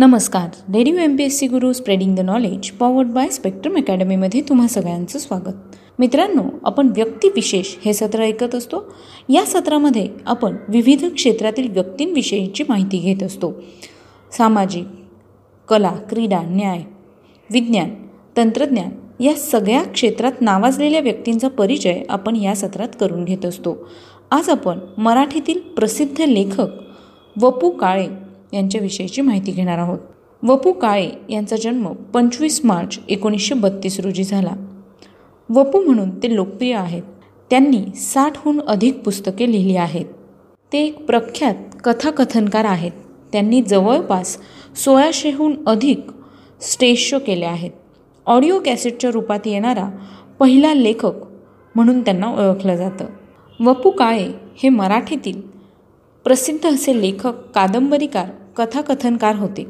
नमस्कार. Radio M P S C Guru spreading the knowledge powered by Spectrum अकॅडमीमध्ये तुम्हा सगळ्यांचं स्वागत. मित्रांनो आपण व्यक्तिविशेष हे सत्र ऐकत असतो. या सत्रामध्ये आपण विविध क्षेत्रातील व्यक्तींविषयीची माहिती घेत असतो. सामाजिक कला क्रीडा न्याय विज्ञान तंत्रज्ञान या सगळ्या क्षेत्रात नावाजलेल्या व्यक्तींचा परिचय आपण या सत्रात करून घेत असतो. आज आपण मराठीतील प्रसिद्ध लेखक वपू काळे यांच्याविषयीची माहिती घेणार आहोत. वपू काळे यांचा जन्म पंचवीस मार्च एकोणीसशे बत्तीस रोजी झाला. वपू म्हणून ते लोकप्रिय आहेत. त्यांनी साठहून अधिक पुस्तके लिहिली आहेत. ते एक प्रख्यात कथाकथनकार आहेत. त्यांनी जवळपास सोळाशेहून अधिक स्टेज शो केले आहेत. ऑडिओ कॅसेटच्या रूपात येणारा पहिला लेखक म्हणून त्यांना ओळखलं जातं. वपू काळे हे मराठीतील प्रसिद्ध असे लेखक कादंबरीकार कथाकथनकार होते.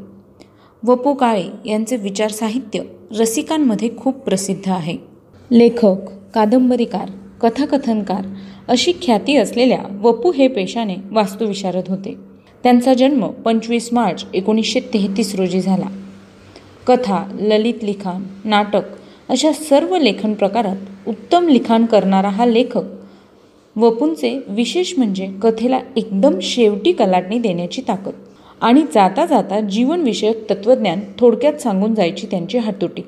वपू काळे यांचे विचार साहित्य रसिकांमध्ये खूप प्रसिद्ध आहे. लेखक कादंबरीकार कथाकथनकार अशी ख्याती असलेल्या वपू हे पेशाने वास्तुविशारद होते. त्यांचा जन्म पंचवीस मार्च एकोणीसशे तेहतीस रोजी झाला. कथा ललित लिखाण नाटक अशा सर्व लेखन प्रकारात उत्तम लिखाण करणारा हा लेखक वपूंचे विशेष म्हणजे कथेला एकदम शेवटी कलाटणी देण्याची ताकद आणि जाता जाता जीवनविषयक तत्त्वज्ञान थोडक्यात सांगून जायची त्यांची हातोटी.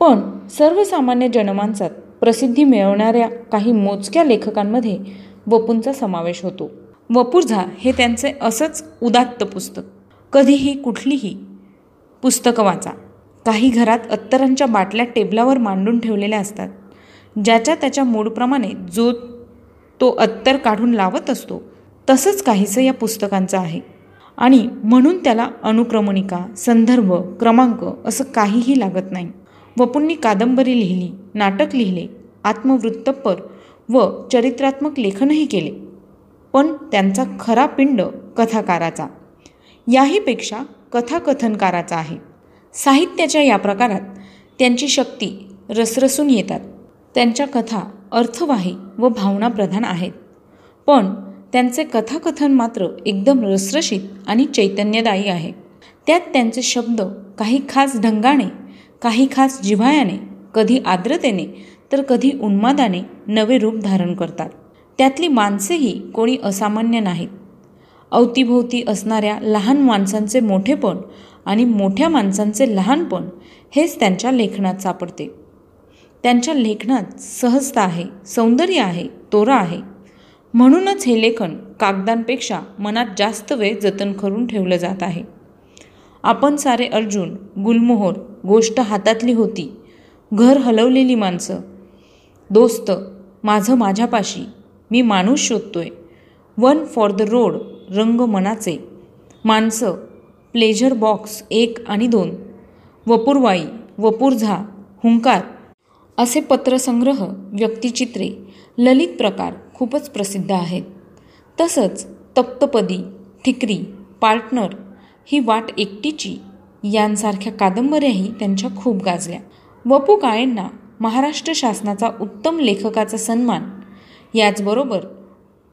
पण सर्वसामान्य जनमानसात प्रसिद्धी मिळवणाऱ्या काही मोजक्या लेखकांमध्ये वपूंचा समावेश होतो. वपुर्झा हे त्यांचे असंच उदात्त पुस्तक. कधीही कुठलीही पुस्तकं वाचा. काही घरात अत्तरांच्या बाटल्या टेबलावर मांडून ठेवलेल्या असतात. ज्याच्या त्याच्या मूडप्रमाणे जो तो अत्तर काढून लावत असतो तसंच काहीसं या पुस्तकांचं आहे. आणि म्हणून त्याला अनुक्रमणिका संदर्भ क्रमांक असं काहीही लागत नाही. वपूंनी कादंबरी लिहिली नाटक लिहिले आत्मवृत्तपर व चरित्रात्मक लेखनही केले. पण त्यांचा खरा पिंड कथाकाराचा. याहीपेक्षा कथाकथनकाराचा आहे. साहित्याच्या या प्रकारात त्यांची शक्ती रसरसून येतात. त्यांच्या कथा अर्थवाही व भावनाप्रधान आहेत. पण त्यांचे कथाकथन मात्र एकदम रसरशीत आणि चैतन्यदायी आहे. त्यात त्यांचे शब्द काही खास ढंगाने काही खास जिव्हायाने कधी आर्द्रतेने तर कधी उन्मादाने नवे रूप धारण करतात. त्यातली माणसेही कोणी असामान्य नाहीत. अवतीभोवती असणाऱ्या लहान माणसांचे मोठेपण आणि मोठ्या माणसांचे लहानपण हेच त्यांच्या लेखनात सापडते. त्यांच्या लेखनात सहजता आहे सौंदर्य आहे तोरा आहे. म्हणूनच हे लेखन कागदांपेक्षा मनात जास्त वेळ जतन करून ठेवलं जात आहे. आपण सारे अर्जुन गुलमोहर गोष्ट हातातली होती. घर हलवलेली माणसं. दोस्त माझं माझ्यापाशी. मी माणूस शोधतोय. वन फॉर द रोड रंग मनाचे. माणसं प्लेजर बॉक्स एक आणि दोन. वपूरवाई वपूरझा हुंकार. असे पत्रसंग्रह व्यक्तिचित्रे ललित प्रकार. खूपच प्रसिद्ध आहेत. तसंच तप्तपदी ठिकरी पार्टनर ही वाट एकटीची यांसारख्या कादंबऱ्याही त्यांच्या खूप गाजल्या. वपू काळेंना महाराष्ट्र शासनाचा उत्तम लेखकाचा सन्मान याचबरोबर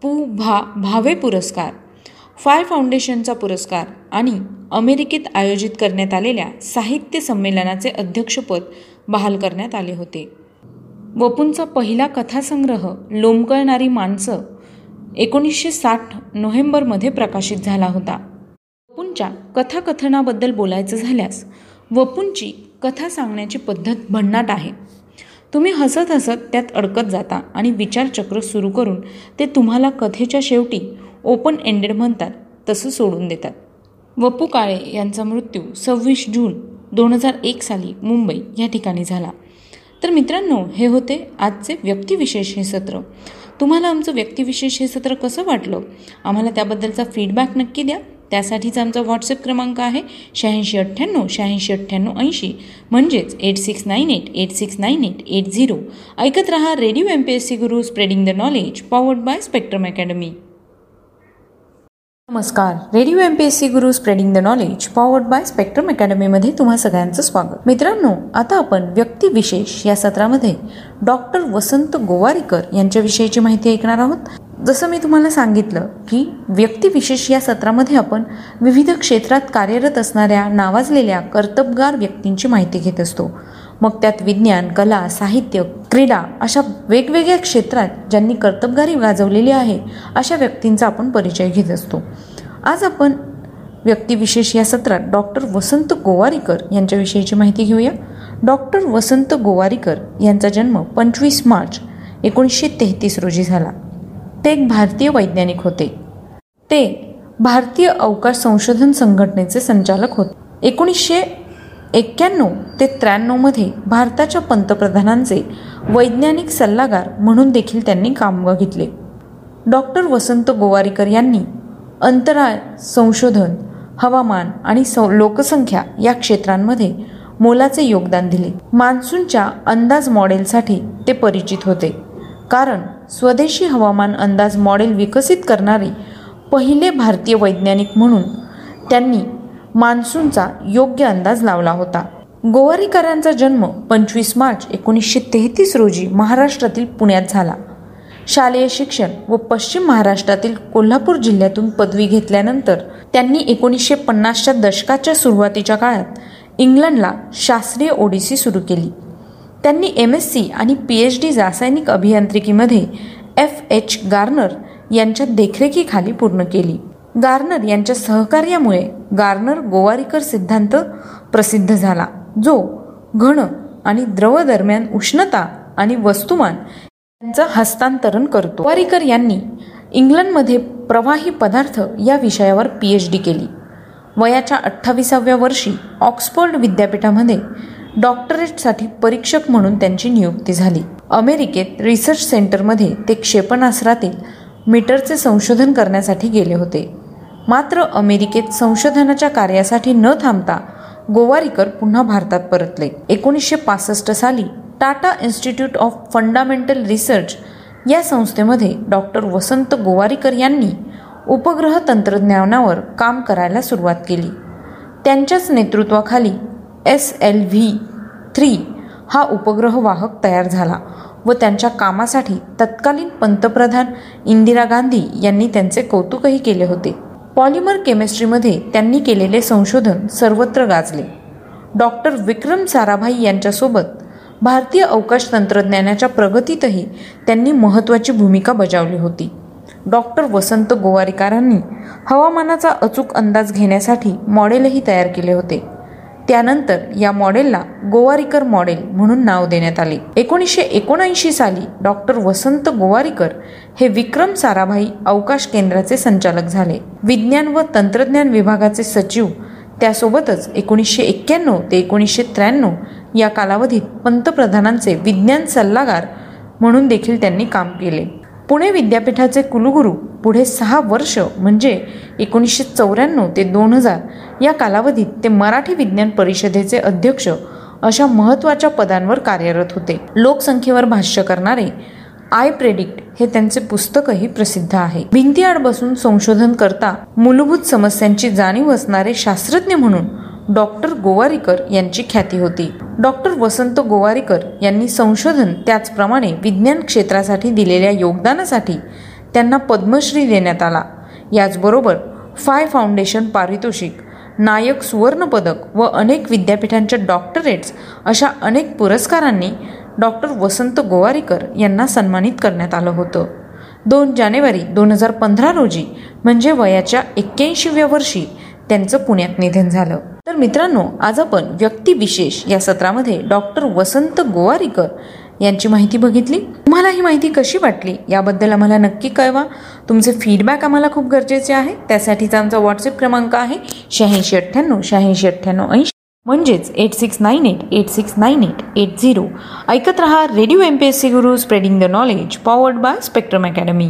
पु भा भावे पुरस्कार फाय फाउंडेशनचा पुरस्कार आणि अमेरिकेत आयोजित करण्यात आलेल्या साहित्य संमेलनाचे अध्यक्षपद बहाल करण्यात आले होते. वपूंचा पहिला कथासंग्रह लोंबकळणारी माणसं एकोणीसशे साठ नोव्हेंबरमध्ये प्रकाशित झाला होता. वपूंच्या कथाकथनाबद्दल बोलायचं झाल्यास वपूंची कथा सांगण्याची पद्धत भन्नाट आहे. तुम्ही हसत हसत त्यात अडकत जाता आणि विचारचक्र सुरू करून ते तुम्हाला कथेच्या शेवटी ओपन एंडेड म्हणतात तसं सोडून देतात. वपू काळे यांचा मृत्यू सव्वीस जून दोन हजार एक साली मुंबई या ठिकाणी झाला. तर मित्रांनो हे होते आजचे व्यक्तिविशेष हे सत्र. तुम्हाला आमचं व्यक्तिविशेष हे सत्र कसं वाटलं? आम्हाला त्याबद्दलचा फीडबॅक नक्की द्या. त्यासाठीचा आमचा व्हॉट्सअप क्रमांक आहे शहाऐंशी अठ्ठ्याण्णव शहाऐंशी अठ्ठ्याण्णव ऐंशी. म्हणजेच eight six nine eight eight six nine eight eight zero ऐकत रहा radio M P S C Guru spreading the knowledge powered by Spectrum academy नमस्कार. Radio M P S C Guru spreading the knowledge powered by Spectrum अकॅडमीमध्ये तुम्हा सगळ्यांचं स्वागत. मित्रांनो आता आपण व्यक्तिविशेष या सत्रामध्ये डॉक्टर वसंत गोवारीकर यांच्याविषयीची माहिती ऐकणार आहोत. जसं मी तुम्हाला सांगितलं की व्यक्तिविशेष या सत्रामध्ये आपण विविध क्षेत्रात कार्यरत असणाऱ्या नावाजलेल्या कर्तबगार व्यक्तींची माहिती घेत असतो. मग त्यात विज्ञान कला साहित्य क्रीडा अशा वेगवेगळ्या क्षेत्रात ज्यांनी कर्तबगारी गाजवलेली आहे अशा व्यक्तींचा आपण परिचय घेत असतो. आज आपण व्यक्तिविशेष या सत्रात डॉक्टर वसंत गोवारीकर यांच्याविषयीची माहिती घेऊया. डॉक्टर वसंत गोवारीकर यांचा जन्म पंचवीस मार्च एकोणीसशे तेहतीस रोजी झाला. ते एक भारतीय वैज्ञानिक होते. ते भारतीय अवकाश संशोधन संघटनेचे संचालक होते. एकोणीसशे एक्क्याण्णव ते त्र्याण्णवमध्ये भारताच्या पंतप्रधानांचे वैज्ञानिक सल्लागार म्हणून देखील त्यांनी काम बघितले. डॉक्टर वसंत गोवारीकर यांनी अंतराळ संशोधन हवामान आणि सौ लोकसंख्या या क्षेत्रांमध्ये मोलाचे योगदान दिले. मान्सूनच्या अंदाज मॉडेलसाठी ते परिचित होते. कारण स्वदेशी हवामान अंदाज मॉडेल विकसित करणारे पहिले भारतीय वैज्ञानिक म्हणून त्यांनी मान्सूनचा योग्य अंदाज लावला होता. गोवारीकरांचा जन्म पंचवीस मार्च एकोणीसशे तेहतीस रोजी महाराष्ट्रातील पुण्यात झाला. शालेय शिक्षण व पश्चिम महाराष्ट्रातील कोल्हापूर जिल्ह्यातून पदवी घेतल्यानंतर त्यांनी एकोणीसशे पन्नासच्या दशकाच्या सुरुवातीच्या काळात इंग्लंडला शास्त्रीय ओडिसी सुरू केली. त्यांनी एम एस सी आणि पी एच डी रासायनिक अभियांत्रिकीमध्ये एफ एच गार्नर यांच्या देखरेखीखाली पूर्ण केली. गार्नर यांच्या सहकार्यामुळे गार्नर गोवारीकर सिद्धांत प्रसिद्ध झाला जो घन आणि द्रव दरम्यान उष्णता आणि वस्तुमान यांचं हस्तांतरण करतो. गोवारीकर यांनी इंग्लंडमध्ये प्रवाही पदार्थ या विषयावर पी एच डी केली. वयाच्या अठ्ठावीसाव्या वर्षी ऑक्सफर्ड विद्यापीठामध्ये डॉक्टरेटसाठी परीक्षक म्हणून त्यांची नियुक्ती झाली. अमेरिकेत रिसर्च सेंटरमध्ये ते क्षेपणास्त्रातील मीटरचे संशोधन करण्यासाठी गेले होते. मात्र अमेरिकेत संशोधनाच्या कार्यासाठी न थांबता गोवारीकर पुन्हा भारतात परतले. एकोणीसशे पासष्ट साली Tata Institute of Fundamental Research या संस्थेमध्ये डॉक्टर वसंत गोवारीकर यांनी उपग्रह तंत्रज्ञानावर काम करायला सुरुवात केली. त्यांच्याच नेतृत्वाखाली एस एल व्ही थ्री हा उपग्रह वाहक तयार झाला व त्यांच्या कामासाठी तत्कालीन पंतप्रधान इंदिरा गांधी यांनी त्यांचे कौतुकही केले होते. पॉलिमर केमिस्ट्रीमध्ये त्यांनी केलेले संशोधन सर्वत्र गाजले. डॉक्टर विक्रम साराभाई यांच्यासोबत भारतीय अवकाश तंत्रज्ञानाच्या प्रगतीतही त्यांनी महत्त्वाची भूमिका बजावली होती. डॉक्टर वसंत गोवारीकरांनी हवामानाचा अचूक अंदाज घेण्यासाठी मॉडेलही तयार केले होते. त्यानंतर या मॉडेलला गोवारीकर मॉडेल म्हणून नाव देण्यात आले. एकोणीसशे एकोणऐंशी साली डॉक्टर वसंत गोवारीकर हे विक्रम साराभाई अवकाश केंद्राचे संचालक झाले. विज्ञान व तंत्रज्ञान विभागाचे सचिव त्यासोबतच एकोणीसशे एक्क्याण्णव ते एकोणीसशे त्र्याण्णव या कालावधीत पंतप्रधानांचे विज्ञान सल्लागार म्हणून देखील त्यांनी काम केले. पुणे विद्यापीठाचे कुलगुरू पुढे सहा वर्ष म्हणजे एकोणीसशे चौऱ्याण्णव ते दोन हजार या कालावधीत ते मराठी विज्ञान परिषदेचे अध्यक्ष अशा महत्त्वाच्या पदांवर कार्यरत होते. लोकसंख्येवर भाष्य करणारे आय प्रेडिक्ट हे त्यांचे पुस्तकही प्रसिद्ध आहे. भिंतीआड बसून संशोधन करता मूलभूत समस्यांची जाणीव असणारे शास्त्रज्ञ म्हणून डॉक्टर गोवारीकर यांची ख्याती होती. डॉक्टर वसंत गोवारीकर यांनी संशोधन त्याचप्रमाणे विज्ञान क्षेत्रासाठी दिलेल्या योगदानासाठी त्यांना पद्मश्री देण्यात आला. याचबरोबर फाय फाउंडेशन पारितोषिक नायक सुवर्णपदक व अनेक विद्यापीठांच्या डॉक्टरेट्स अशा अनेक पुरस्कारांनी डॉक्टर वसंत गोवारीकर यांना सन्मानित करण्यात आलं होतं. दोन जानेवारी दोन हजार पंधरा रोजी म्हणजे वयाच्या एक्क्याऐंशीव्या वर्षी त्यांचं पुण्यात निधन झालं. तर मित्रांनो आज आपण व्यक्तिविशेष या सत्रामध्ये डॉक्टर वसंत गोवारीकर यांची माहिती बघितली. तुम्हाला ही माहिती कशी वाटली याबद्दल आम्हाला नक्की कळवा. तुमचे फीडबॅक आम्हाला खूप गरजेचे आहे. त्यासाठीचा आमचा व्हॉट्सअप क्रमांक आहे शहाऐंशी अठ्ठ्याण्णव शहाऐंशी अठ्ठ्याण्णव ऐंशी. म्हणजेच eight six nine eight eight six nine eight eight zero ऐकत रहा radio M P S C Guru spreading the knowledge powered by Spectrum academy